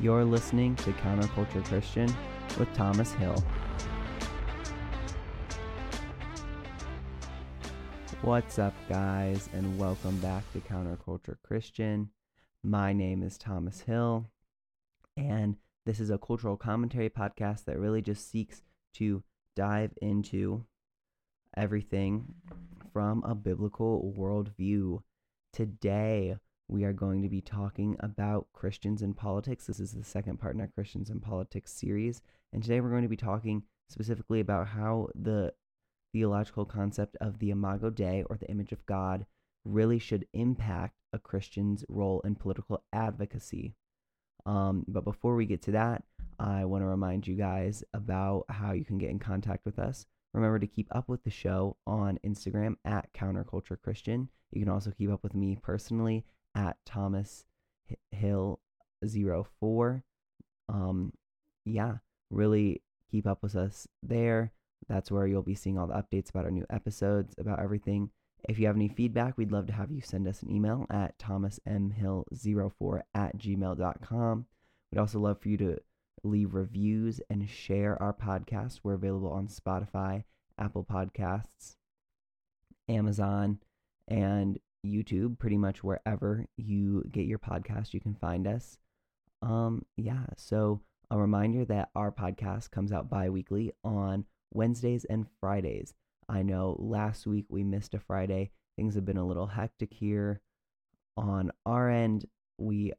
You're listening to Counterculture Christian with Thomas Hill. What's up, guys, and welcome back to Counterculture Christian. My name is Thomas Hill, and this is a cultural commentary podcast that really just seeks to dive into everything from a biblical worldview. Today, we are going to be talking about Christians and politics. This is the second part in our Christians and Politics series. And today we're going to be talking specifically about how the theological concept of the Imago Dei, or the image of God, really should impact a Christian's role in political advocacy. Um, but before we get to that, I want to remind you guys about how you can get in contact with us. Remember to keep up with the show on Instagram at Counterculture Christian. You can also keep up with me personally at Thomas Hill 04. Um, yeah, really keep up with us there. That's where you'll be seeing all the updates about our new episodes, about everything. If you have any feedback, we'd love to have you send us an email at thomasmhill04 at gmail.com. We'd also love for you to leave reviews and share our podcast. We're available on Spotify, Apple Podcasts, Amazon, and YouTube, pretty much wherever you get your podcast, you can find us. Um, yeah, so a reminder that our podcast comes out bi weekly on Wednesdays and Fridays. I know last week we missed a Friday. Things have been a little hectic here on our end. We,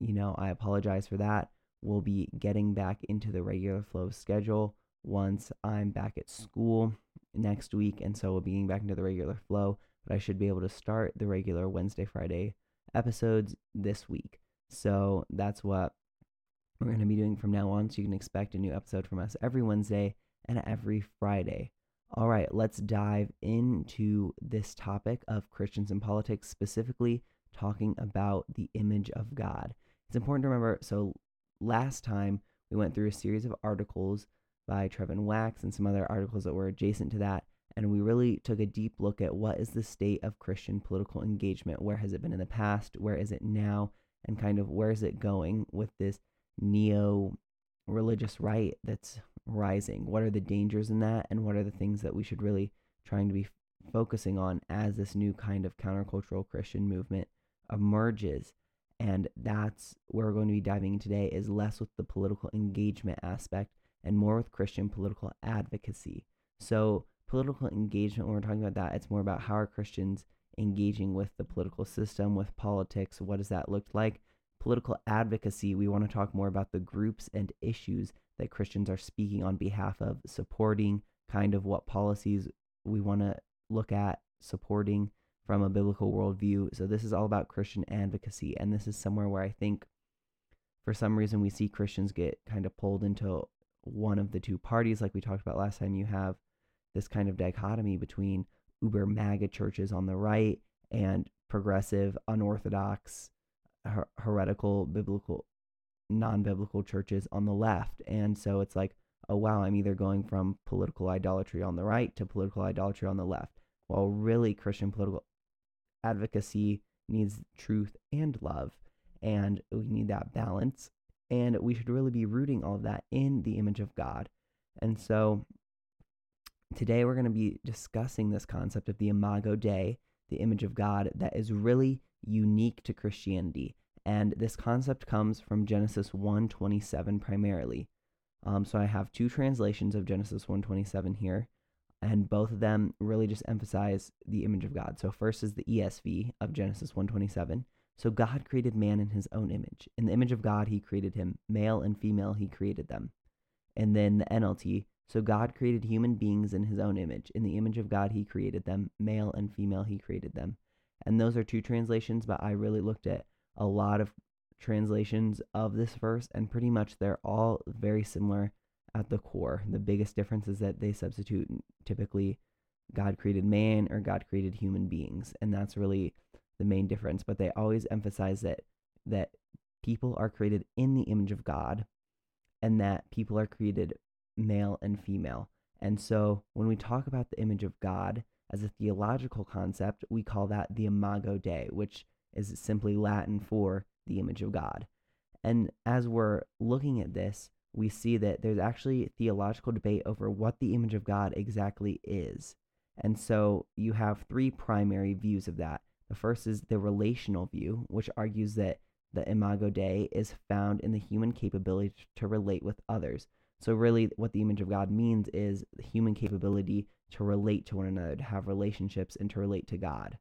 you know, I apologize for that. We'll be getting back into the regular flow schedule once I'm back at school next week. And so we'll be getting back into the regular flow but I should be able to start the regular Wednesday, Friday episodes this week. So that's what we're going to be doing from now on. So you can expect a new episode from us every Wednesday and every Friday. All right, let's dive into this topic of Christians and politics, specifically talking about the image of God. It's important to remember so last time we went through a series of articles by Trevin Wax and some other articles that were adjacent to that and we really took a deep look at what is the state of Christian political engagement. Where has it been in the past? Where is it now? And kind of where is it going with this neo religious right that's rising? What are the dangers in that? And what are the things that we should really trying to be focusing on as this new kind of countercultural Christian movement emerges? And that's where we're going to be diving in today is less with the political engagement aspect and more with Christian political advocacy. So political engagement, when we're talking about that, it's more about how are Christians engaging with the political system, with politics? What does that look like? Political advocacy, we want to talk more about the groups and issues that Christians are speaking on behalf of, supporting kind of what policies we want to look at, supporting from a biblical worldview. So, this is all about Christian advocacy. And this is somewhere where I think for some reason we see Christians get kind of pulled into one of the two parties, like we talked about last time. You have this kind of dichotomy between uber MAGA churches on the right and progressive, unorthodox, her- heretical, biblical, non biblical churches on the left. And so it's like, oh, wow, I'm either going from political idolatry on the right to political idolatry on the left. While really, Christian political advocacy needs truth and love. And we need that balance. And we should really be rooting all of that in the image of God. And so Today, we're going to be discussing this concept of the Imago Dei, the image of God, that is really unique to Christianity. And this concept comes from Genesis 1:27 primarily. Um, so I have two translations of Genesis 1:27 here, and both of them really just emphasize the image of God. So first is the ESV of Genesis 1:27. So God created man in his own image. In the image of God, he created him. Male and female, he created them. And then the NLT, so God created human beings in his own image. In the image of God, he created them. Male and female, he created them. And those are two translations, but I really looked at a lot of translations of this verse, and pretty much they're all very similar at the core. The biggest difference is that they substitute typically God created man or God created human beings. And that's really the main difference. But they always emphasize that that people are created in the image of God and that people are created male and female. And so when we talk about the image of God as a theological concept, we call that the imago Dei, which is simply Latin for the image of God. And as we're looking at this, we see that there's actually theological debate over what the image of God exactly is. And so you have three primary views of that. The first is the relational view, which argues that the imago Dei is found in the human capability to relate with others. So, really, what the image of God means is the human capability to relate to one another, to have relationships, and to relate to God.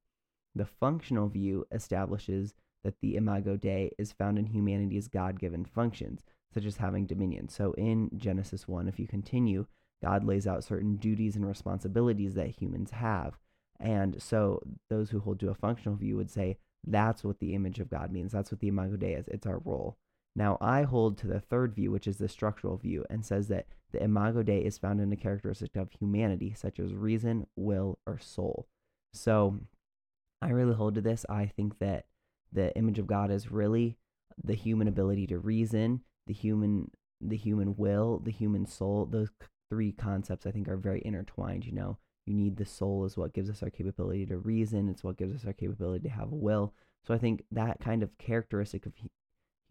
The functional view establishes that the imago Dei is found in humanity's God given functions, such as having dominion. So, in Genesis 1, if you continue, God lays out certain duties and responsibilities that humans have. And so, those who hold to a functional view would say that's what the image of God means. That's what the imago Dei is. It's our role. Now, I hold to the third view, which is the structural view, and says that the imago Dei is found in a characteristic of humanity, such as reason, will, or soul. So, I really hold to this. I think that the image of God is really the human ability to reason, the human the human will, the human soul. Those three concepts I think are very intertwined, you know. You need the soul is what gives us our capability to reason, it's what gives us our capability to have a will. So I think that kind of characteristic of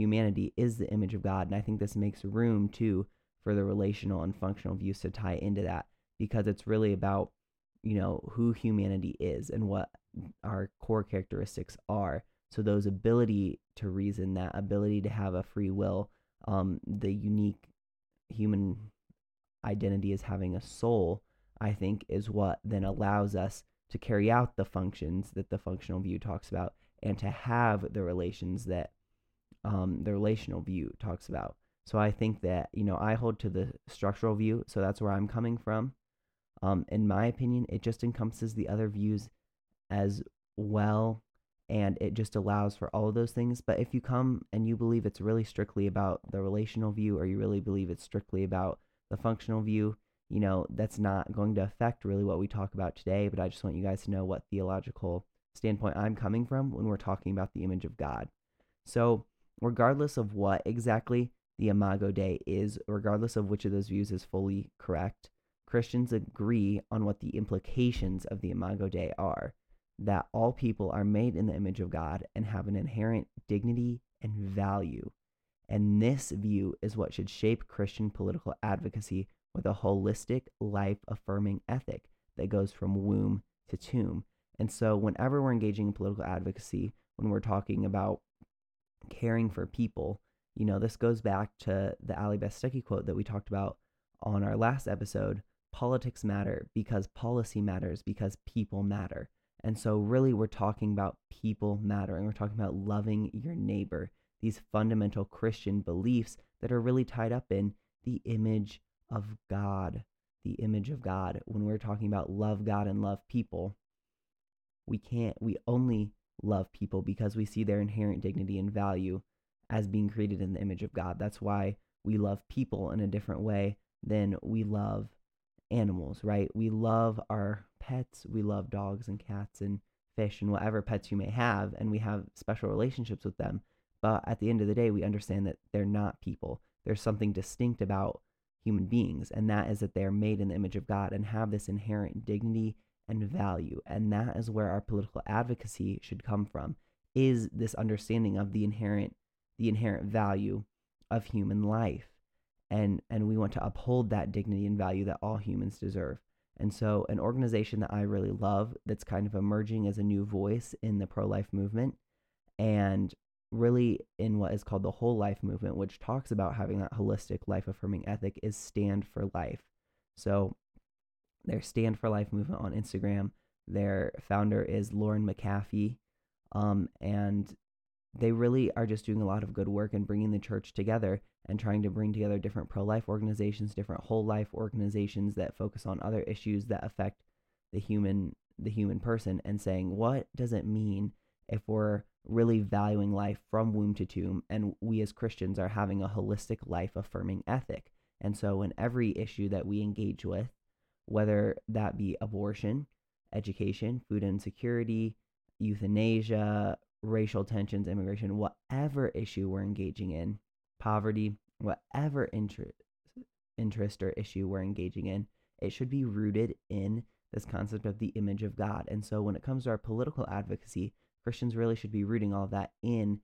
humanity is the image of God, and I think this makes room too for the relational and functional views to tie into that because it's really about you know who humanity is and what our core characteristics are. So those ability to reason that ability to have a free will um, the unique human identity as having a soul i think is what then allows us to carry out the functions that the functional view talks about and to have the relations that um, the relational view talks about so I think that, you know, I hold to the structural view, so that's where I'm coming from. Um, in my opinion, it just encompasses the other views as well, and it just allows for all of those things. But if you come and you believe it's really strictly about the relational view, or you really believe it's strictly about the functional view, you know, that's not going to affect really what we talk about today. But I just want you guys to know what theological standpoint I'm coming from when we're talking about the image of God. So, regardless of what exactly the Imago Dei is, regardless of which of those views is fully correct, Christians agree on what the implications of the Imago Dei are that all people are made in the image of God and have an inherent dignity and value. And this view is what should shape Christian political advocacy with a holistic, life affirming ethic that goes from womb to tomb. And so, whenever we're engaging in political advocacy, when we're talking about caring for people, you know, this goes back to the Allie Beth Stuckey quote that we talked about on our last episode. Politics matter because policy matters because people matter. And so, really, we're talking about people mattering. We're talking about loving your neighbor, these fundamental Christian beliefs that are really tied up in the image of God. The image of God. When we're talking about love God and love people, we can't, we only love people because we see their inherent dignity and value as being created in the image of God. That's why we love people in a different way than we love animals, right? We love our pets, we love dogs and cats and fish and whatever pets you may have, and we have special relationships with them. But at the end of the day, we understand that they're not people. There's something distinct about human beings, and that is that they are made in the image of God and have this inherent dignity and value. And that is where our political advocacy should come from, is this understanding of the inherent the inherent value of human life. And, and we want to uphold that dignity and value that all humans deserve. And so, an organization that I really love that's kind of emerging as a new voice in the pro life movement and really in what is called the whole life movement, which talks about having that holistic life affirming ethic, is Stand for Life. So, their Stand for Life movement on Instagram, their founder is Lauren McAfee. Um, and they really are just doing a lot of good work and bringing the church together and trying to bring together different pro life organizations, different whole life organizations that focus on other issues that affect the human the human person and saying what does it mean if we're really valuing life from womb to tomb and we as Christians are having a holistic life affirming ethic. And so in every issue that we engage with, whether that be abortion, education, food insecurity, euthanasia, racial tensions, immigration, whatever issue we're engaging in, poverty, whatever interest, interest or issue we're engaging in, it should be rooted in this concept of the image of God. And so when it comes to our political advocacy, Christians really should be rooting all of that in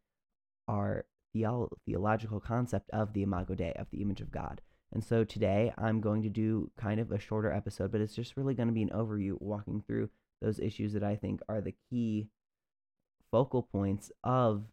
our theolo- theological concept of the Imago Dei, of the image of God. And so today I'm going to do kind of a shorter episode, but it's just really going to be an overview walking through those issues that I think are the key focal points of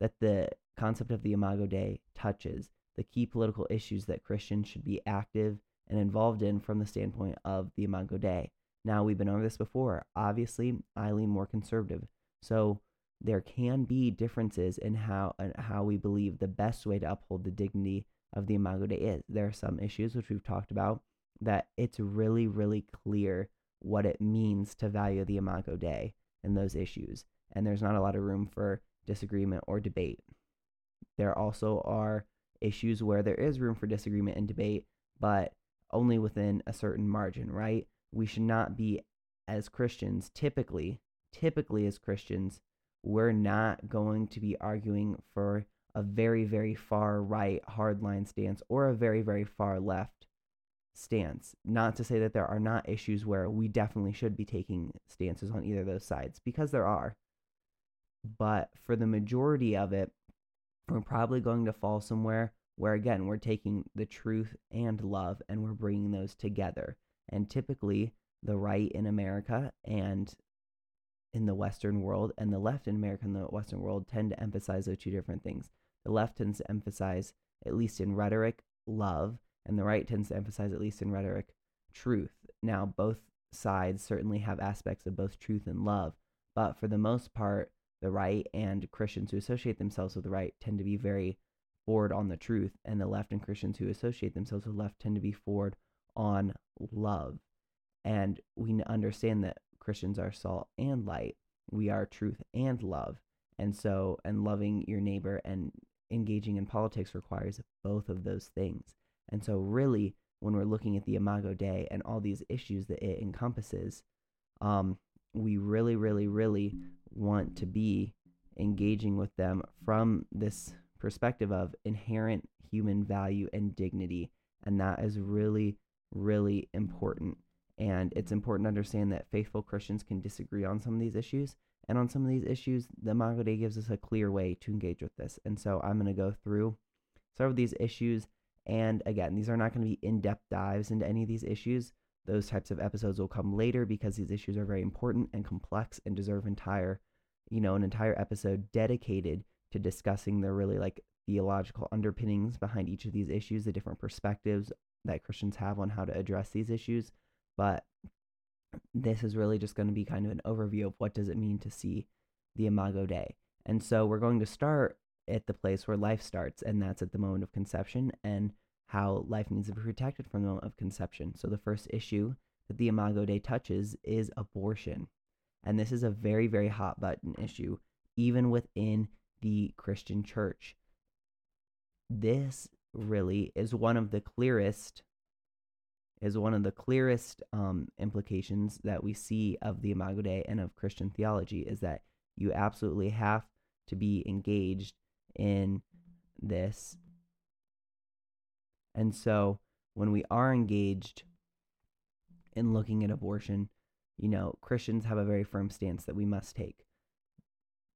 that the concept of the Imago Dei touches, the key political issues that Christians should be active and involved in from the standpoint of the Imago Dei. Now, we've been over this before. Obviously, I lean more conservative. So there can be differences in how uh, how we believe the best way to uphold the dignity of the Imago Dei is. There are some issues which we've talked about that it's really, really clear what it means to value the Imago Dei in those issues. And there's not a lot of room for disagreement or debate. There also are issues where there is room for disagreement and debate, but only within a certain margin, right? We should not be, as Christians, typically, typically as Christians, we're not going to be arguing for a very, very far right hardline stance or a very, very far left stance. Not to say that there are not issues where we definitely should be taking stances on either of those sides, because there are. But for the majority of it, we're probably going to fall somewhere where, again, we're taking the truth and love and we're bringing those together. And typically, the right in America and in the Western world and the left in America and the Western world tend to emphasize those two different things. The left tends to emphasize, at least in rhetoric, love, and the right tends to emphasize, at least in rhetoric, truth. Now, both sides certainly have aspects of both truth and love, but for the most part, the right and Christians who associate themselves with the right tend to be very forward on the truth, and the left and Christians who associate themselves with the left tend to be forward on love. And we understand that Christians are salt and light. We are truth and love. And so, and loving your neighbor and engaging in politics requires both of those things. And so, really, when we're looking at the Imago Dei and all these issues that it encompasses, um, we really, really, really want to be engaging with them from this perspective of inherent human value and dignity. And that is really, really important. And it's important to understand that faithful Christians can disagree on some of these issues. And on some of these issues, the Dei gives us a clear way to engage with this. And so I'm going to go through several of these issues. And again, these are not going to be in depth dives into any of these issues. Those types of episodes will come later because these issues are very important and complex and deserve entire, you know, an entire episode dedicated to discussing the really like theological underpinnings behind each of these issues, the different perspectives that Christians have on how to address these issues. But this is really just going to be kind of an overview of what does it mean to see the Imago Dei. And so we're going to start at the place where life starts, and that's at the moment of conception and how life needs to be protected from the moment of conception. So the first issue that the Imago Dei touches is abortion. And this is a very, very hot button issue, even within the Christian church. This really is one of the clearest is one of the clearest um, implications that we see of the Imago Dei and of Christian theology is that you absolutely have to be engaged in this. And so when we are engaged in looking at abortion, you know, Christians have a very firm stance that we must take.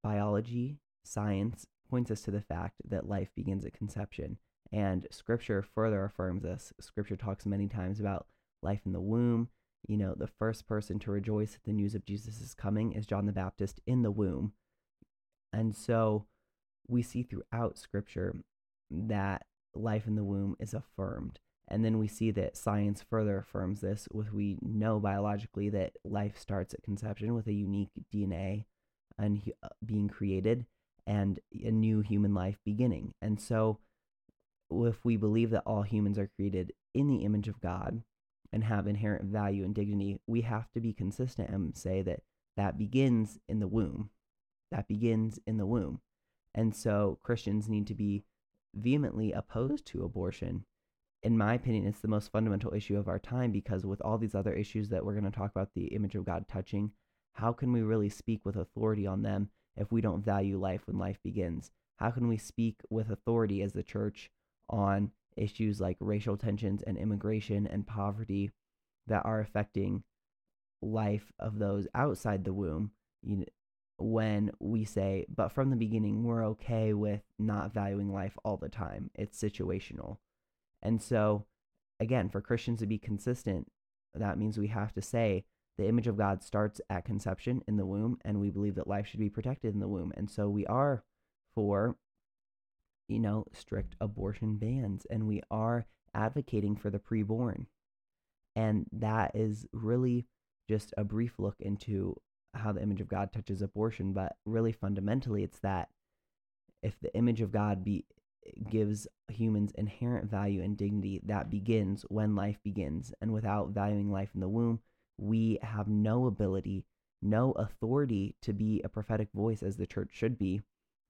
Biology, science points us to the fact that life begins at conception. And scripture further affirms this. Scripture talks many times about life in the womb. You know, the first person to rejoice at the news of Jesus' coming is John the Baptist in the womb. And so we see throughout scripture that life in the womb is affirmed. And then we see that science further affirms this with we know biologically that life starts at conception with a unique DNA and uh, being created and a new human life beginning. And so if we believe that all humans are created in the image of God and have inherent value and dignity, we have to be consistent and say that that begins in the womb. That begins in the womb. And so Christians need to be vehemently opposed to abortion. In my opinion, it's the most fundamental issue of our time because with all these other issues that we're going to talk about, the image of God touching, how can we really speak with authority on them if we don't value life when life begins? How can we speak with authority as the church on issues like racial tensions and immigration and poverty that are affecting life of those outside the womb you know, when we say, but from the beginning, we're okay with not valuing life all the time. It's situational. And so, again, for Christians to be consistent, that means we have to say the image of God starts at conception in the womb, and we believe that life should be protected in the womb. And so we are for, you know, strict abortion bans, and we are advocating for the preborn. And that is really just a brief look into how the image of God touches abortion, but really fundamentally, it's that if the image of God be gives humans inherent value and dignity, that begins when life begins. And without valuing life in the womb, we have no ability, no authority to be a prophetic voice as the church should be,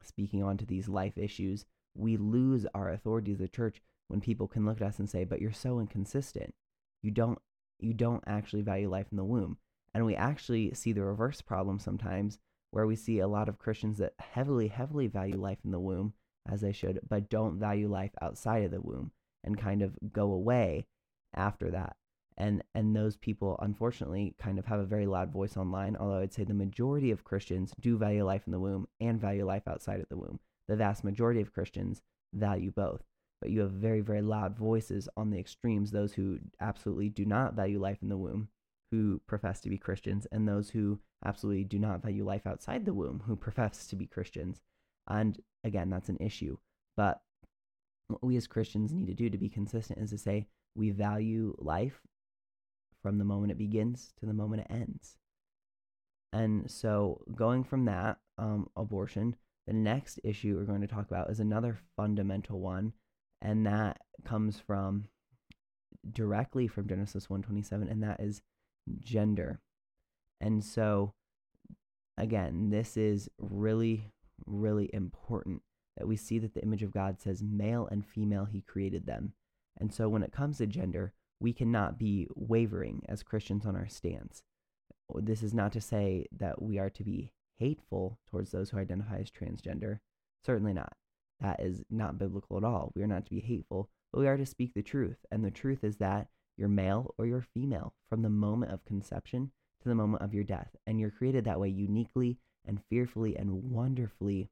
speaking on to these life issues. We lose our authority as a church when people can look at us and say, "But you're so inconsistent. You don't you don't actually value life in the womb." And we actually see the reverse problem sometimes where we see a lot of Christians that heavily, heavily value life in the womb, as they should, but don't value life outside of the womb and kind of go away after that. And and those people unfortunately kind of have a very loud voice online, although I'd say the majority of Christians do value life in the womb and value life outside of the womb. The vast majority of Christians value both. But you have very, very loud voices on the extremes, those who absolutely do not value life in the womb who profess to be Christians and those who absolutely do not value life outside the womb who profess to be Christians. And again, that's an issue. But what we as Christians need to do to be consistent is to say we value life from the moment it begins to the moment it ends. And so, going from that, um, abortion, the next issue we're going to talk about is another fundamental one, and that comes from directly from Genesis 127, and that is gender. And so, again, this is really, really important that we see that the image of God says male and female, he created them. And so, when it comes to gender, we cannot be wavering as Christians on our stance. This is not to say that we are to be hateful towards those who identify as transgender. Certainly not. That is not biblical at all. We are not to be hateful, but we are to speak the truth. And the truth is that you're male or you're female from the moment of conception to the moment of your death. And you're created that way uniquely and fearfully and wonderfully.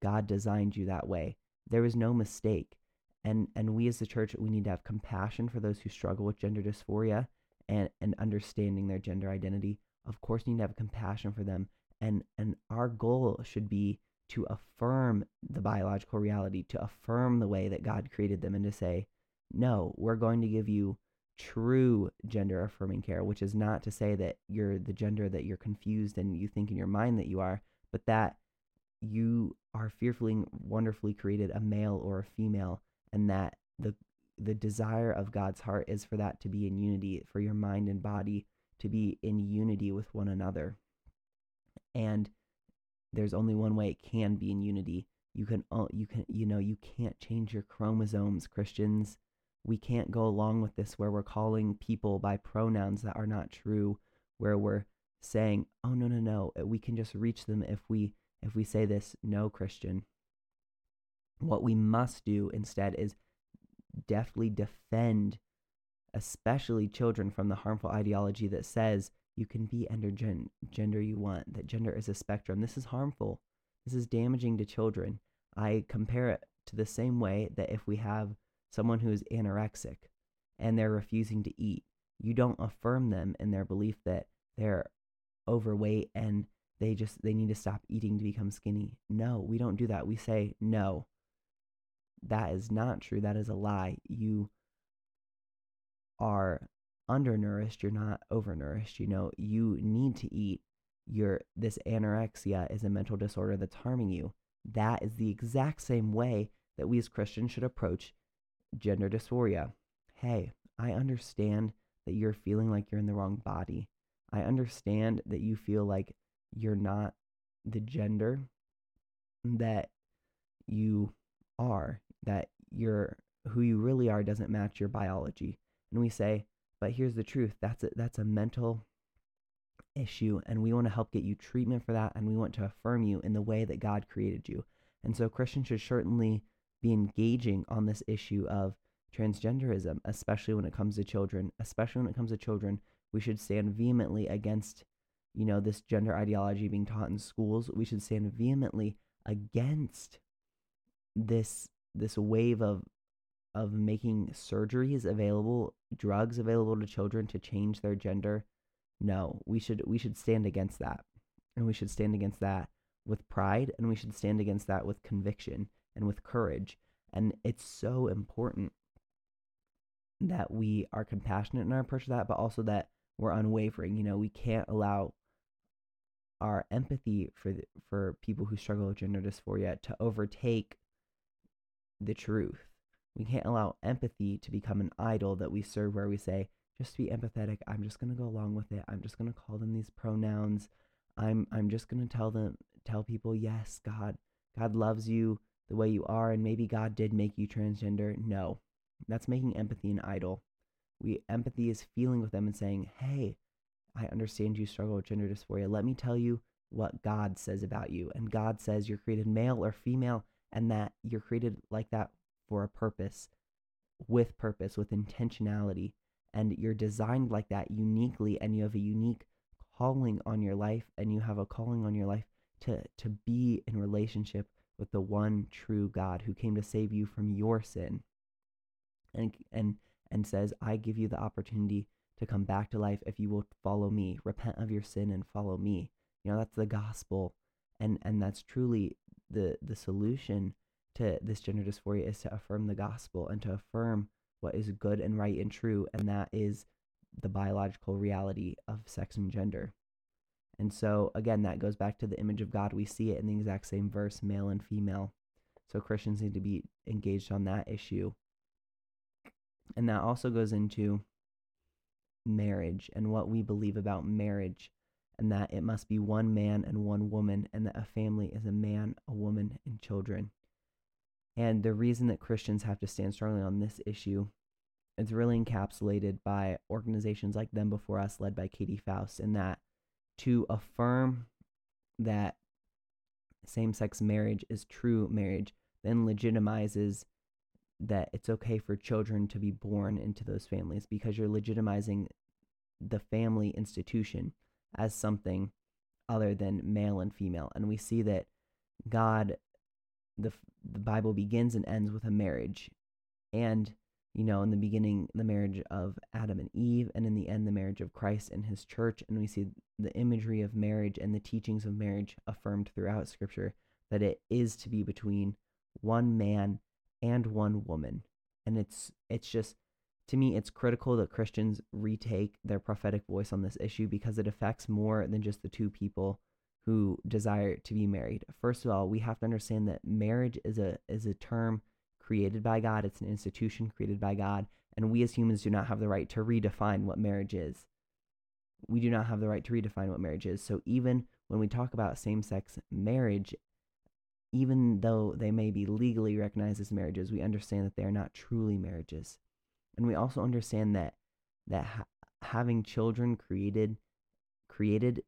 God designed you that way. There is no mistake. And and we as the church, we need to have compassion for those who struggle with gender dysphoria and, and understanding their gender identity. Of course, we need to have compassion for them. And and our goal should be to affirm the biological reality, to affirm the way that God created them, and to say, no, we're going to give you true gender affirming care, which is not to say that you're the gender that you're confused and you think in your mind that you are, but that you are fearfully wonderfully created a male or a female and that the the desire of God's heart is for that to be in unity for your mind and body to be in unity with one another. And there's only one way it can be in unity. You can you can you know you can't change your chromosomes, Christians we can't go along with this where we're calling people by pronouns that are not true, where we're saying, "Oh no, no, no, uh, we can just reach them if we if we say this." No, Christian. What we must do instead is deftly defend especially children from the harmful ideology that says you can be any gen- gender you want, that gender is a spectrum. This is harmful. This is damaging to children. I compare it to the same way that if we have someone who is anorexic and they're refusing to eat, you don't affirm them in their belief that they're overweight and they just they need to stop eating to become skinny. No, we don't do that. We say no. That is not true. That is a lie. You are undernourished, you're not overnourished. You know, you need to eat. Your this anorexia is a mental disorder that's harming you. That is the exact same way that we as Christians should approach gender dysphoria. Hey, I understand that you're feeling like you're in the wrong body. I understand that you feel like you're not the gender that you are, that you're who you really are doesn't match your biology. And we say, but here's the truth. That's a, that's a mental issue and we want to help get you treatment for that and we want to affirm you in the way that God created you. And so Christians should certainly be engaging on this issue of transgenderism, especially when it comes to children. Especially when it comes to children, we should stand vehemently against you know, this gender ideology being taught in schools. We should stand vehemently against this this wave of of making surgeries available, drugs available to children to change their gender. No, we should we should stand against that. And we should stand against that with pride and we should stand against that with conviction and with courage. And it's so important that we are compassionate in our approach to that, but also that we're unwavering. You know, we can't allow our empathy for the, for people who struggle with gender dysphoria to overtake the truth. We can't allow empathy to become an idol that we serve where we say, just be empathetic. I'm just going to go along with it. I'm just going to call them these pronouns. I'm I'm just going to tell them tell people, "Yes, God God loves you the way you are and maybe God did make you transgender." No. That's making empathy an idol. We empathy is feeling with them and saying, "Hey, I understand you struggle with gender dysphoria. Let me tell you what God says about you. And God says you're created male or female and that you're created like that for a purpose, with purpose, with intentionality. And you're designed like that uniquely, and you have a unique calling on your life, and you have a calling on your life to, to be in relationship with the one true God who came to save you from your sin. And, and, and says, I give you the opportunity to come back to life if you will follow me. Repent of your sin and follow me. You know, that's the gospel. And and that's truly the the solution to this gender dysphoria is to affirm the gospel and to affirm what is good and right and true, and that is the biological reality of sex and gender. And so, again, that goes back to the image of God. We see it in the exact same verse, male and female. So, Christians need to be engaged on that issue. And that also goes into marriage and what we believe about marriage, and that it must be one man and one woman, and that a family is a man, a woman, and children. And the reason that Christians have to stand strongly on this issue is really encapsulated by organizations like Them Before Us, led by Katie Faust, and that to affirm that same sex marriage is true marriage then legitimizes that it's okay for children to be born into those families because you're legitimizing the family institution as something other than male and female. And we see that God, the, the Bible begins and ends with a marriage. And, you know, in the beginning, the marriage of Adam and Eve, and in the end, the marriage of Christ and his church. And we see the imagery of marriage and the teachings of marriage affirmed throughout Scripture that it is to be between one man and one woman. And it's it's just to me it's critical that Christians retake their prophetic voice on this issue because it affects more than just the two people who desire to be married. First of all, we have to understand that marriage is a is a term created by God. It's an institution created by God, and we as humans do not have the right to redefine what marriage is. We do not have the right to redefine what marriage is. So even when we talk about same-sex marriage even though they may be legally recognized as marriages, we understand that they are not truly marriages. And we also understand that that ha- having children created created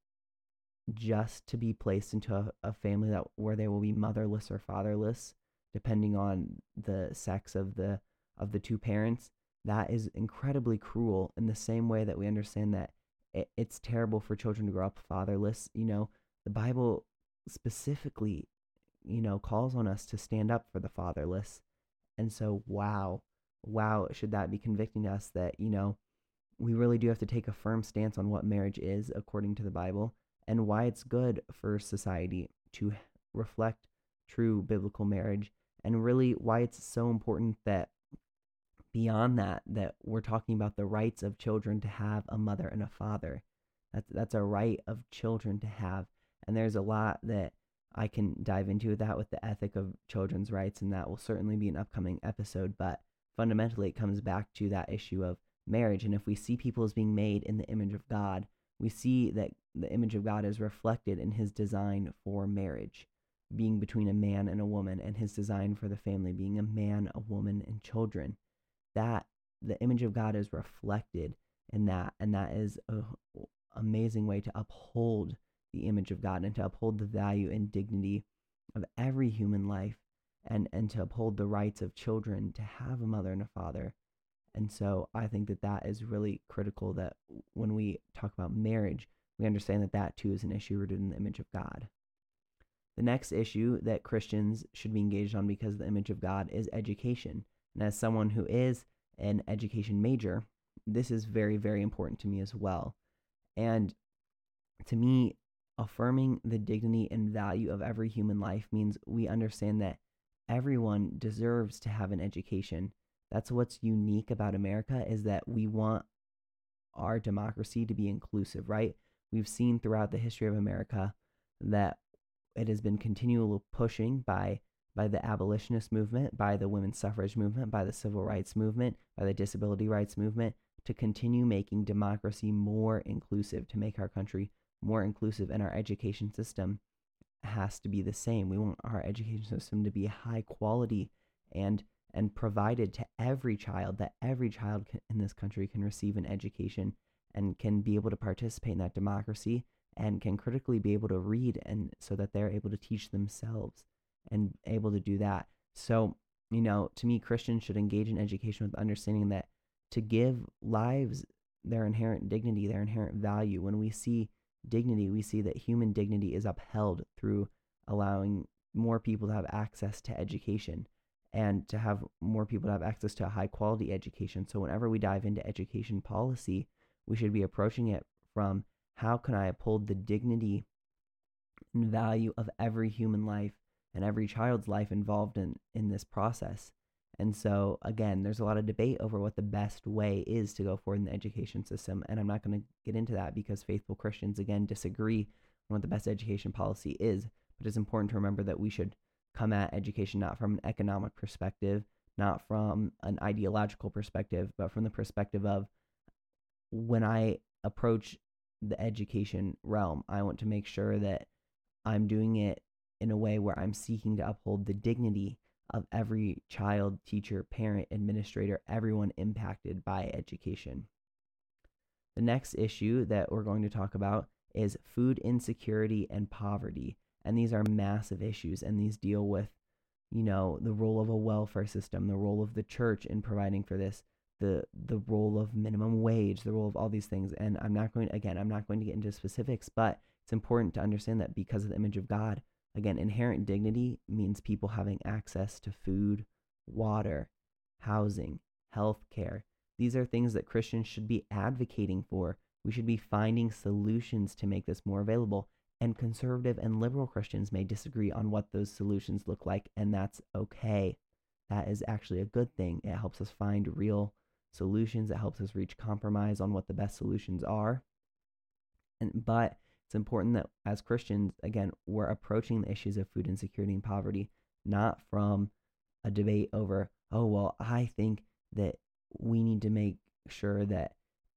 just to be placed into a, a family that where they will be motherless or fatherless depending on the sex of the of the two parents that is incredibly cruel in the same way that we understand that it, it's terrible for children to grow up fatherless you know the bible specifically you know, calls on us to stand up for the fatherless. And so, wow, wow, should that be convicting us that, you know, we really do have to take a firm stance on what marriage is according to the Bible and why it's good for society to reflect true biblical marriage and really why it's so important that beyond that that we're talking about the rights of children to have a mother and a father that's that's a right of children to have and there's a lot that I can dive into that with the ethic of children's rights, and that will certainly be an upcoming episode. But fundamentally, it comes back to that issue of marriage. And if we see people as being made in the image of God, we see that the image of God is reflected in his design for marriage, being between a man and a woman, and his design for the family being a man, a woman, and children. That the image of God is reflected in that, and that is an amazing way to uphold the image of God and to uphold the value and dignity of every human life and, and to uphold the rights of children to have a mother and a father. And so I think that that is really critical that when we talk about marriage, we understand that that too is an issue rooted in the image of God. The next issue that Christians should be engaged on because of the image of God is education. And as someone who is an education major, this is very, very important to me as well. And to me, affirming the dignity and value of every human life means we understand that everyone deserves to have an education. That's what's unique about America is that we want our democracy to be inclusive, right? We've seen throughout the history of America that it has been continual pushing by by the abolitionist movement, by the women's suffrage movement, by the civil rights movement, by the disability rights movement to continue making democracy more inclusive, to make our country more inclusive and our education system has to be the same. We want our education system to be high quality and and provided to every child that every child in this country can receive an education and can be able to participate in that democracy and can critically be able to read and so that they're able to teach themselves and able to do that. So, you know, to me Christians should engage in education with understanding that to give lives their inherent dignity, their inherent value. When we see dignity, we see that human dignity is upheld through allowing more people to have access to education and to have more people to have access to a high quality education. So, whenever we dive into education policy, we should be approaching it from how can I uphold the dignity and value of every human life and every child's life involved in, in this process. And so, again, there's a lot of debate over what the best way is to go forward in the education system. And I'm not going to get into that because faithful Christians, again, disagree on what the best education policy is. But it's important to remember that we should come at education not from an economic perspective, not from an ideological perspective, but from the perspective of when I approach the education realm, I want to make sure that I'm doing it in a way where I'm seeking to uphold the dignity of every child, teacher, parent, administrator, everyone impacted by education. The next issue that we're going to talk about is food insecurity and poverty. And these are massive issues, and these deal with, you know, the role of a welfare system, the role of the church in providing for this, the the role of minimum wage, the role of all these things. And I'm not going again, I'm not going to get into specifics, but it's important to understand that because of the image of God, Again, inherent dignity means people having access to food, water, housing, health care. These are things that Christians should be advocating for. We should be finding solutions to make this more available. And conservative and liberal Christians may disagree on what those solutions look like, and that's okay. That is actually a good thing. It helps us find real solutions, it helps us reach compromise on what the best solutions are. And but it's important that as Christians, again, we're approaching the issues of food insecurity and poverty not from a debate over, oh, well, I think that we need to make sure that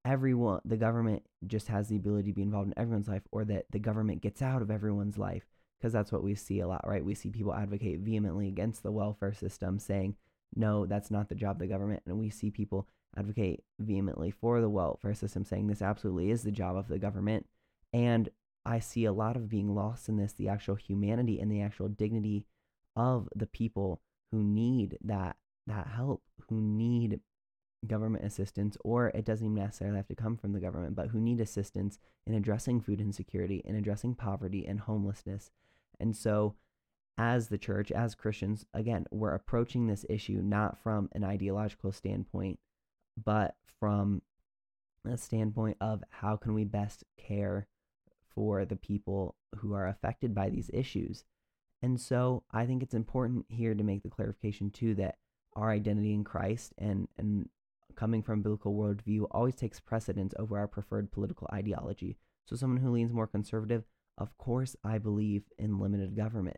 everyone, the government just has the ability to be involved in everyone's life or that the government gets out of everyone's life. Because that's what we see a lot, right? We see people advocate vehemently against the welfare system, saying, no, that's not the job of the government. And we see people advocate vehemently for the welfare system, saying this absolutely is the job of the government. And I see a lot of being lost in this the actual humanity and the actual dignity of the people who need that that help, who need government assistance, or it doesn't even necessarily have to come from the government, but who need assistance in addressing food insecurity, in addressing poverty and homelessness. And so, as the church, as Christians, again, we're approaching this issue not from an ideological standpoint, but from a standpoint of how can we best care for the people who are affected by these issues. And so I think it's important here to make the clarification too that our identity in Christ and, and coming from a biblical worldview always takes precedence over our preferred political ideology. So someone who leans more conservative, of course I believe in limited government.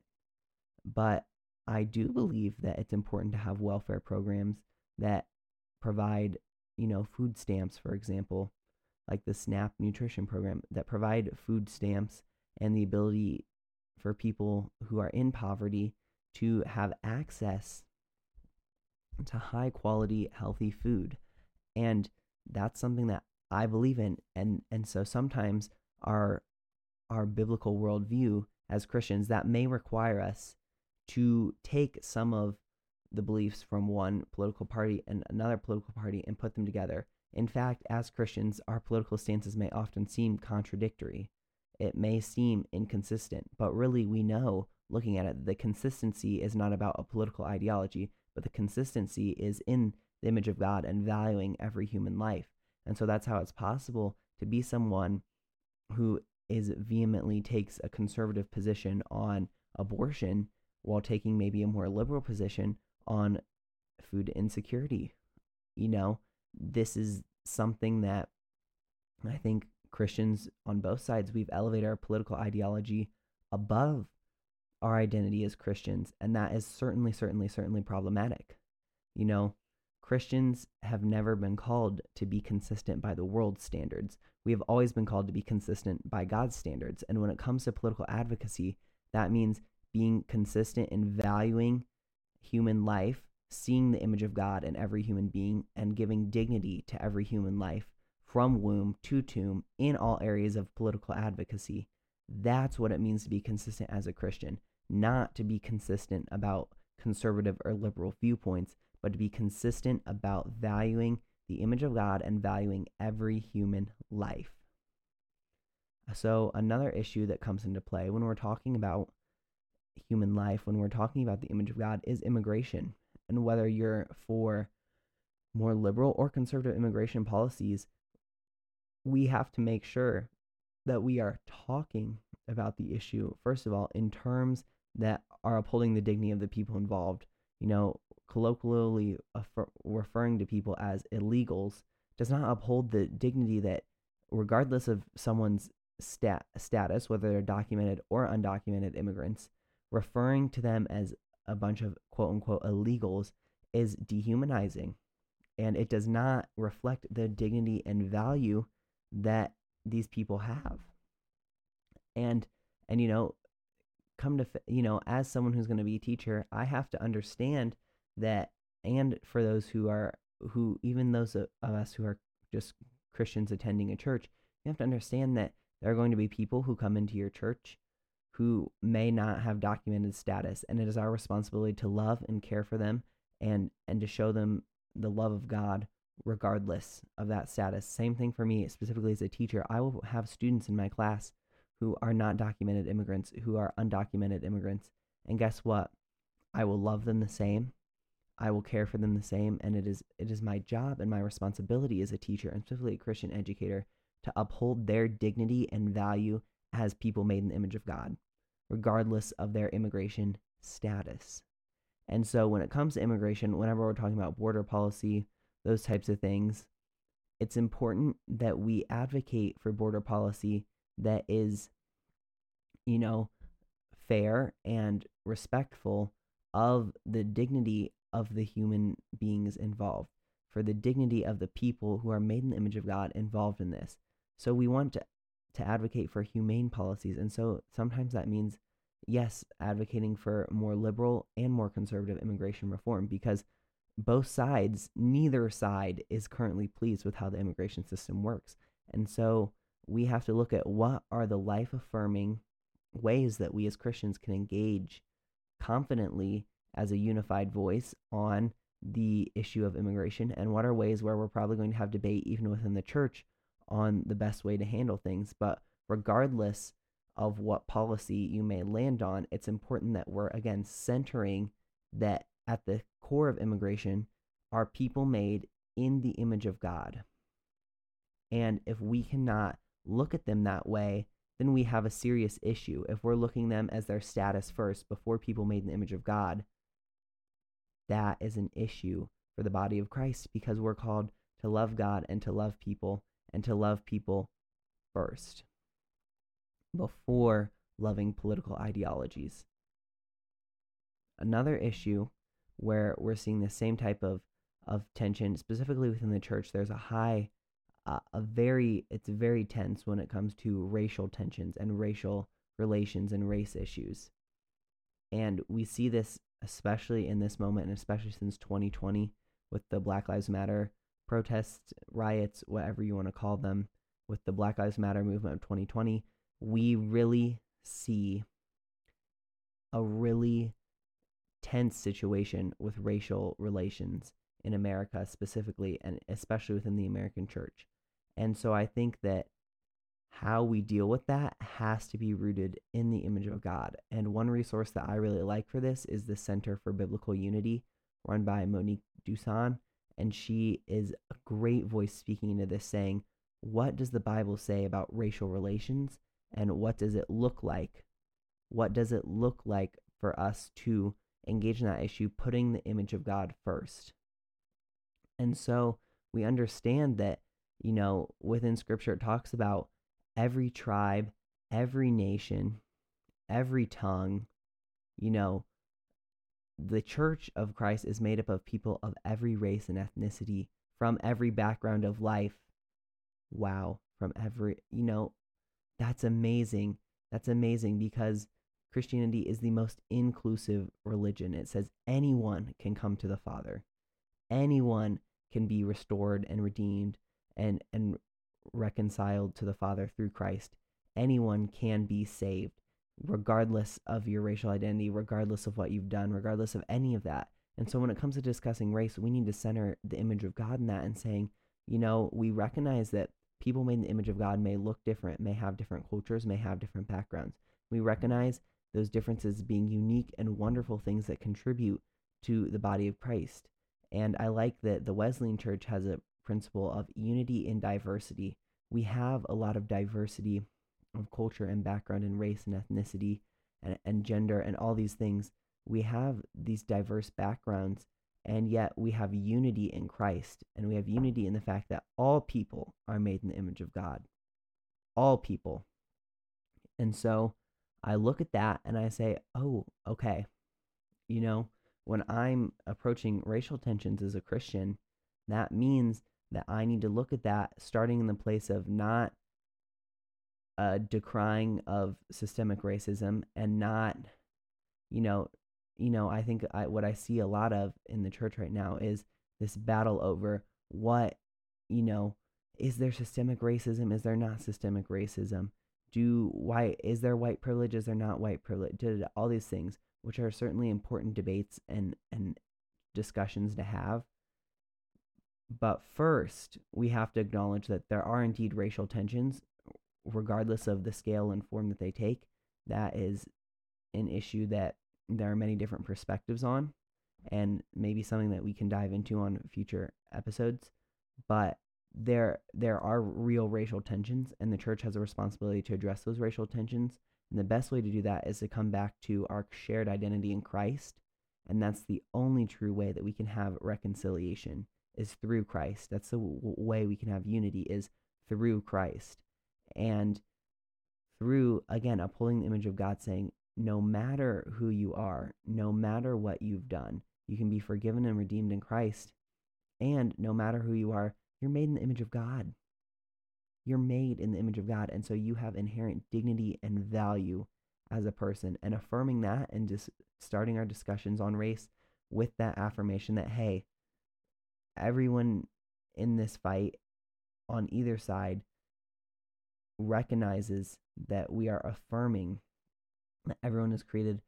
But I do believe that it's important to have welfare programs that provide, you know, food stamps, for example, like the SNAP nutrition program that provide food stamps and the ability for people who are in poverty to have access to high quality healthy food and that's something that i believe in and and so sometimes our our biblical worldview as christians that may require us to take some of the beliefs from one political party and another political party and put them together In fact, as Christians, our political stances may often seem contradictory. It may seem inconsistent, but really we know, looking at it, the consistency is not about a political ideology, but the consistency is in the image of God and valuing every human life. And so that's how it's possible to be someone who is vehemently takes a conservative position on abortion while taking maybe a more liberal position on food insecurity. You know, this is something that I think Christians on both sides, we've elevated our political ideology above our identity as Christians. And that is certainly, certainly, certainly problematic. You know, Christians have never been called to be consistent by the world's standards. We have always been called to be consistent by God's standards. And when it comes to political advocacy, that means being consistent in valuing human life, seeing the image of God in every human being, and giving dignity to every human life from womb to tomb in all areas of political advocacy. That's what it means to be consistent as a Christian, not to be consistent about conservative or liberal viewpoints, but to be consistent about valuing the image of God and valuing every human life. So, another issue that comes into play when we're talking about human life, when we're talking about the image of God, is immigration. And whether you're for more liberal or conservative immigration policies, we have to make sure that we are talking about the issue, first of all, in terms that are upholding the dignity of the people involved. You know, colloquially referring to people as illegals does not uphold the dignity that, regardless of someone's stat- status, whether they're documented or undocumented immigrants, referring to them as a bunch of quote unquote illegals is dehumanizing. And it does not reflect the dignity and value that these people have. And, and, you know, come to, you know, as someone who's going to be a teacher, I have to understand that and for those who are who even those of us who are just Christians attending a church, you have to understand that there are going to be people who come into your church who may not have documented status and it is our responsibility to love and care for them and and to show them the love of God regardless of that status. Same thing for me specifically as a teacher. I will have students in my class who are not documented immigrants, who are undocumented immigrants. And guess what? I will love them the same I will care for them the same, and it is it is my job and my responsibility as a teacher, and specifically a Christian educator, to uphold their dignity and value as people made in the image of God, regardless of their immigration status. And so, when it comes to immigration, whenever we're talking about border policy, those types of things, it's important that we advocate for border policy that is, you know, fair and respectful of the dignity of the human beings involved, for the dignity of the people who are made in the image of God involved in this. So we want to, to advocate for humane policies. And so sometimes that means, yes, advocating for more liberal and more conservative immigration reform because both sides, neither side is currently pleased with how the immigration system works. And so we have to look at what are the life affirming ways that we as Christians can engage confidently as a unified voice on the issue of immigration and what are ways where we're probably going to have debate even within the church on the best way to handle things. But regardless of what policy you may land on, it's important that we're again centering that at the core of immigration are people made in the image of God. And if we cannot look at them that way, then we have a serious issue. If we're looking them as their status first before people made in the image of God, that is an issue for the body of Christ because we're called to love God and to love people and to love people first before loving political ideologies. Another issue where we're seeing the same type of, of tension, specifically within the church, there's a high, uh, a very, it's very tense when it comes to racial tensions and racial relations and race issues. And we see this especially in this moment and especially since 2020 with the Black Lives Matter protests, riots, whatever you want to call them, with the Black Lives Matter movement of 2020, we really see a really tense situation with racial relations in America specifically, and especially within the American church. And so I think that how we deal with that has to be rooted in the image of God. And one resource that I really like for this is the Center for Biblical Unity, run by Monique Duson. And she is a great voice speaking into this, saying, What does the Bible say about racial relations? And what does it look like? What does it look like for us to engage in that issue, putting the image of God first? And so we understand that, you know, within scripture, it talks about every tribe, every nation, every tongue, you know, the church of Christ is made up of people of every race and ethnicity from every background of life. Wow, from every, you know, that's amazing. That's amazing because Christianity is the most inclusive religion. It says anyone can come to the Father. Anyone can be restored and redeemed and and reconciled to the Father through Christ. Anyone can be saved, regardless of your racial identity, regardless of what you've done, regardless of any of that. And so when it comes to discussing race, we need to center the image of God in that and saying, you know, we recognize that people made in the image of God may look different, may have different cultures, may have different backgrounds. We recognize those differences being unique and wonderful things that contribute to the body of Christ. And I like that the Wesleyan Church has a principle of unity in diversity. We have a lot of diversity of culture and background and race and ethnicity and, and gender and all these things. We have these diverse backgrounds, and yet we have unity in Christ. And we have unity in the fact that all people are made in the image of God. All people. And so I look at that and I say, oh, okay. You know, when I'm approaching racial tensions as a Christian, that means that I need to look at that starting in the place of not uh, decrying of systemic racism and not, you know, you know, I think I, what I see a lot of in the church right now is this battle over what, you know, is there systemic racism? Is there not systemic racism? Do white is there white privilege? Is there not white privilege? All these things, which are certainly important debates and and discussions to have. But first, we have to acknowledge that there are indeed racial tensions, regardless of the scale and form that they take. That is an issue that there are many different perspectives on, and maybe something that we can dive into on future episodes. But there there are real racial tensions and the church has a responsibility to address those racial tensions and the best way to do that is to come back to our shared identity in Christ and that's the only true way that we can have reconciliation is through Christ. That's the w- way we can have unity is through Christ. And through, again, upholding the image of God, saying, no matter who you are, no matter what you've done, you can be forgiven and redeemed in Christ. And no matter who you are, you're made in the image of God. You're made in the image of God. And so you have inherent dignity and value as a person. And affirming that and just starting our discussions on race with that affirmation that, hey, everyone in this fight on either side recognizes that we are affirming that everyone is created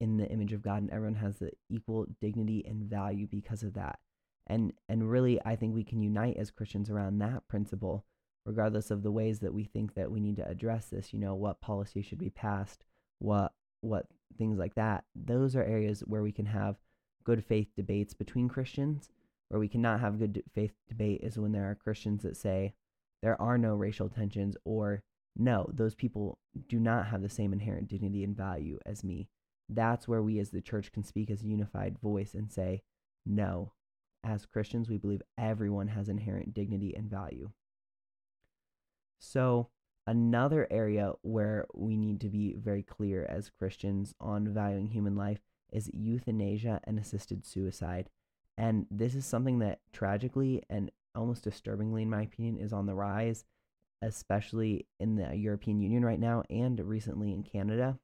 in the image of God and everyone has the equal dignity and value because of that. And and really I think we can unite as Christians around that principle regardless of the ways that we think that we need to address this, you know, what policy should be passed, what what things like that. Those are areas where we can have good faith debates between Christians where we cannot have good faith debate is when there are Christians that say there are no racial tensions or no, those people do not have the same inherent dignity and value as me. That's where we as the church can speak as a unified voice and say, no, as Christians, we believe everyone has inherent dignity and value. So, another area where we need to be very clear as Christians on valuing human life is euthanasia and assisted suicide. And this is something that tragically and almost disturbingly, in my opinion, is on the rise, especially in the European Union right now and recently in Canada.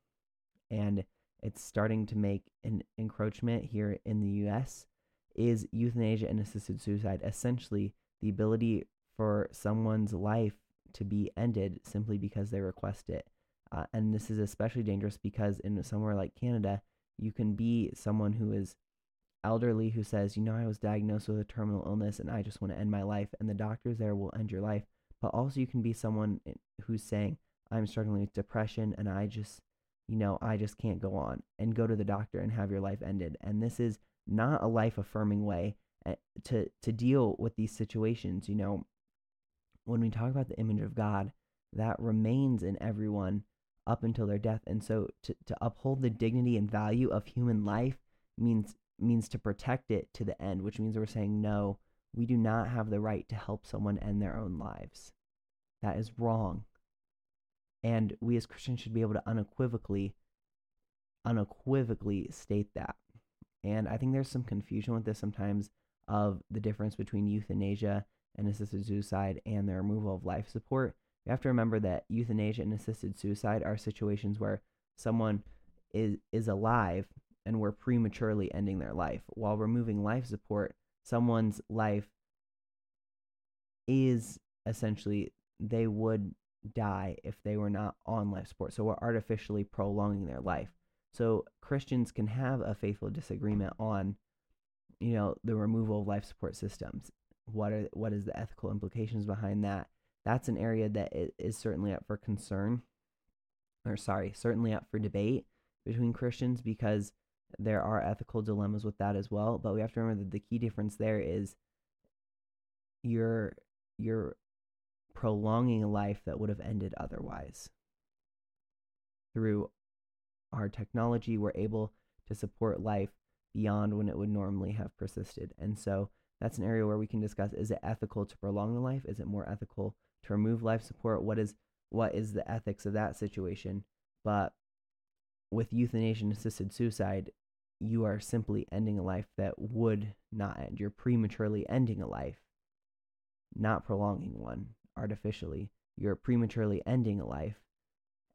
And it's starting to make an encroachment here in the US is euthanasia and assisted suicide essentially the ability for someone's life to be ended simply because they request it. Uh, and this is especially dangerous because in somewhere like Canada, you can be someone who is elderly who says, you know, I was diagnosed with a terminal illness and I just want to end my life, and the doctors there will end your life. But also, you can be someone who's saying, I'm struggling with depression and I just, you know, I just can't go on and go to the doctor and have your life ended. And this is not a life affirming way eh, to, to deal with these situations. You know, when we talk about the image of God, that remains in everyone up until their death. And so to, to uphold the dignity and value of human life means means to protect it to the end, which means we're saying no, we do not have the right to help someone end their own lives. That is wrong. And we as Christians should be able to unequivocally unequivocally state that. And I think there's some confusion with this sometimes of the difference between euthanasia and assisted suicide and the removal of life support. You have to remember that euthanasia and assisted suicide are situations where someone is is alive and we're prematurely ending their life. While removing life support, someone's life is essentially they would die if they were not on life support. So we're artificially prolonging their life. So Christians can have a faithful disagreement on, you know, the removal of life support systems. What are what is the ethical implications behind that? That's an area that is certainly up for concern, or sorry, certainly up for debate between Christians because there are ethical dilemmas with that as well. But we have to remember that the key difference there is you're you're prolonging a life that would have ended otherwise. Through our technology, we're able to support life beyond when it would normally have persisted. And so that's an area where we can discuss is it ethical to prolong the life? Is it more ethical to remove life support? What is what is the ethics of that situation? But with euthanasia assisted suicide, you are simply ending a life that would not end. You're prematurely ending a life, not prolonging one artificially. You're prematurely ending a life.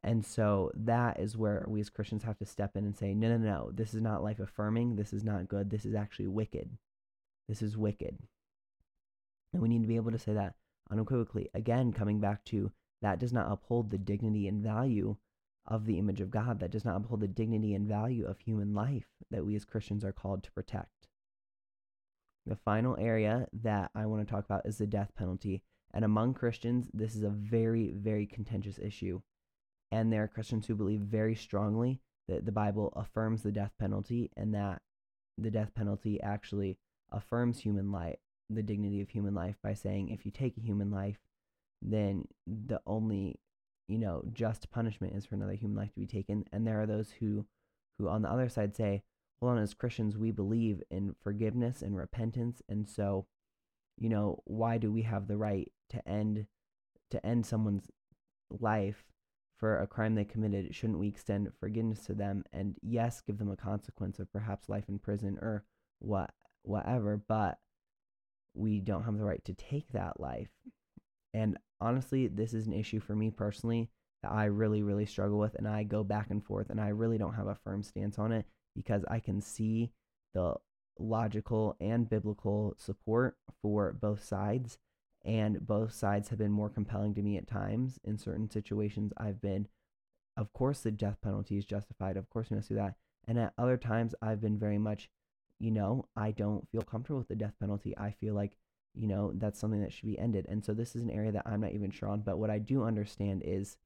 And so that is where we as Christians have to step in and say, no, no, no, this is not life affirming. This is not good. This is actually wicked. This is wicked. And we need to be able to say that unequivocally. Again, coming back to that does not uphold the dignity and value of the image of God, that does not uphold the dignity and value of human life that we as Christians are called to protect. The final area that I want to talk about is the death penalty. And among Christians, this is a very, very contentious issue. And there are Christians who believe very strongly that the Bible affirms the death penalty and that the death penalty actually affirms human life, the dignity of human life, by saying if you take a human life, then the only, you know, just punishment is for another human life to be taken. And there are those who, who on the other side say, hold on as Christians, we believe in forgiveness and repentance. And so, you know, why do we have the right to end to end someone's life for a crime they committed, shouldn't we extend forgiveness to them and yes, give them a consequence of perhaps life in prison or what whatever, but we don't have the right to take that life. And honestly, this is an issue for me personally that I really really struggle with and I go back and forth and I really don't have a firm stance on it because I can see the logical and biblical support for both sides and both sides have been more compelling to me at times. In certain situations, I've been, of course, the death penalty is justified. Of course, we must do that. And at other times, I've been very much, you know, I don't feel comfortable with the death penalty. I feel like, you know, that's something that should be ended. And so this is an area that I'm not even sure on. But what I do understand is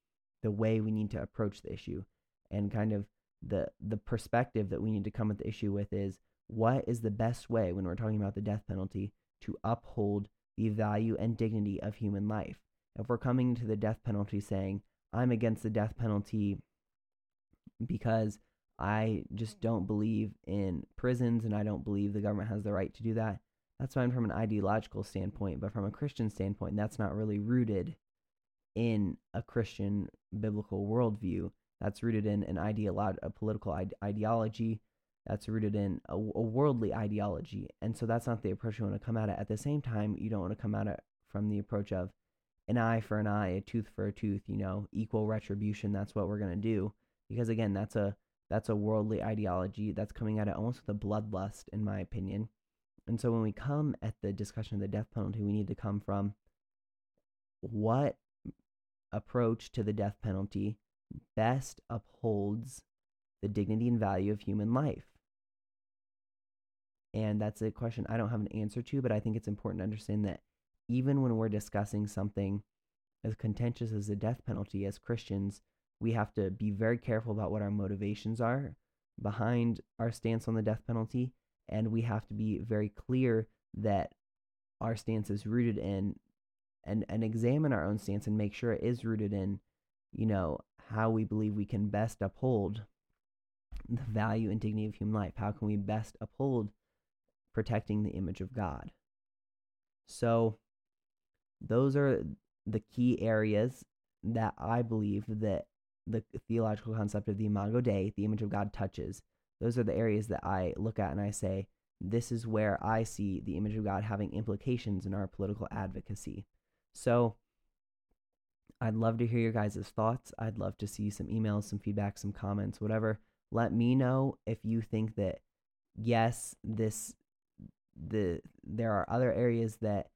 the way we need to approach the issue and kind of the the perspective that we need to come at the issue with is what is the best way when we're talking about the death penalty to uphold the value and dignity of human life. If we're coming to the death penalty saying, I'm against the death penalty because I just don't believe in prisons and I don't believe the government has the right to do that, that's fine from an ideological standpoint. But from a Christian standpoint, that's not really rooted in a Christian biblical worldview. That's rooted in an ideolo- a political ide- ideology that's rooted in a, a, worldly ideology. And so that's not the approach you want to come at it. At the same time, you don't want to come at it from the approach of an eye for an eye, a tooth for a tooth, you know, equal retribution. That's what we're going to do. Because again, that's a that's a worldly ideology that's coming at it almost with a bloodlust, in my opinion. And so when we come at the discussion of the death penalty, we need to come from what approach to the death penalty best upholds the dignity and value of human life. And that's a question I don't have an answer to, but I think it's important to understand that even when we're discussing something as contentious as the death penalty as Christians, we have to be very careful about what our motivations are behind our stance on the death penalty. And we have to be very clear that our stance is rooted in and, and examine our own stance and make sure it is rooted in, you know, how we believe we can best uphold the value and dignity of human life. How can we best uphold protecting the image of God? So, those are the key areas that I believe that the theological concept of the imago Dei, the image of God, touches. Those are the areas that I look at and I say, this is where I see the image of God having implications in our political advocacy. So, I'd love to hear your guys' thoughts. I'd love to see some emails, some feedback, some comments, whatever. Let me know if you think that yes, this the there are other areas that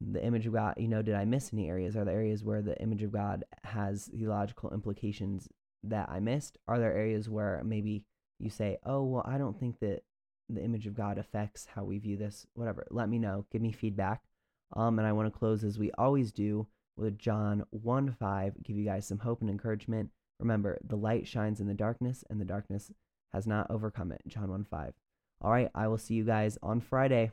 the image of God, you know, did I miss any areas? Are there areas where the image of God has theological implications that I missed? Are there areas where maybe you say, oh, well, I don't think that the image of God affects how we view this? Whatever. Let me know. Give me feedback. Um, and I want to close as we always do with John 1 5, give you guys some hope and encouragement. Remember, the light shines in the darkness, and the darkness has not overcome it. John 1 5. All right, I will see you guys on Friday.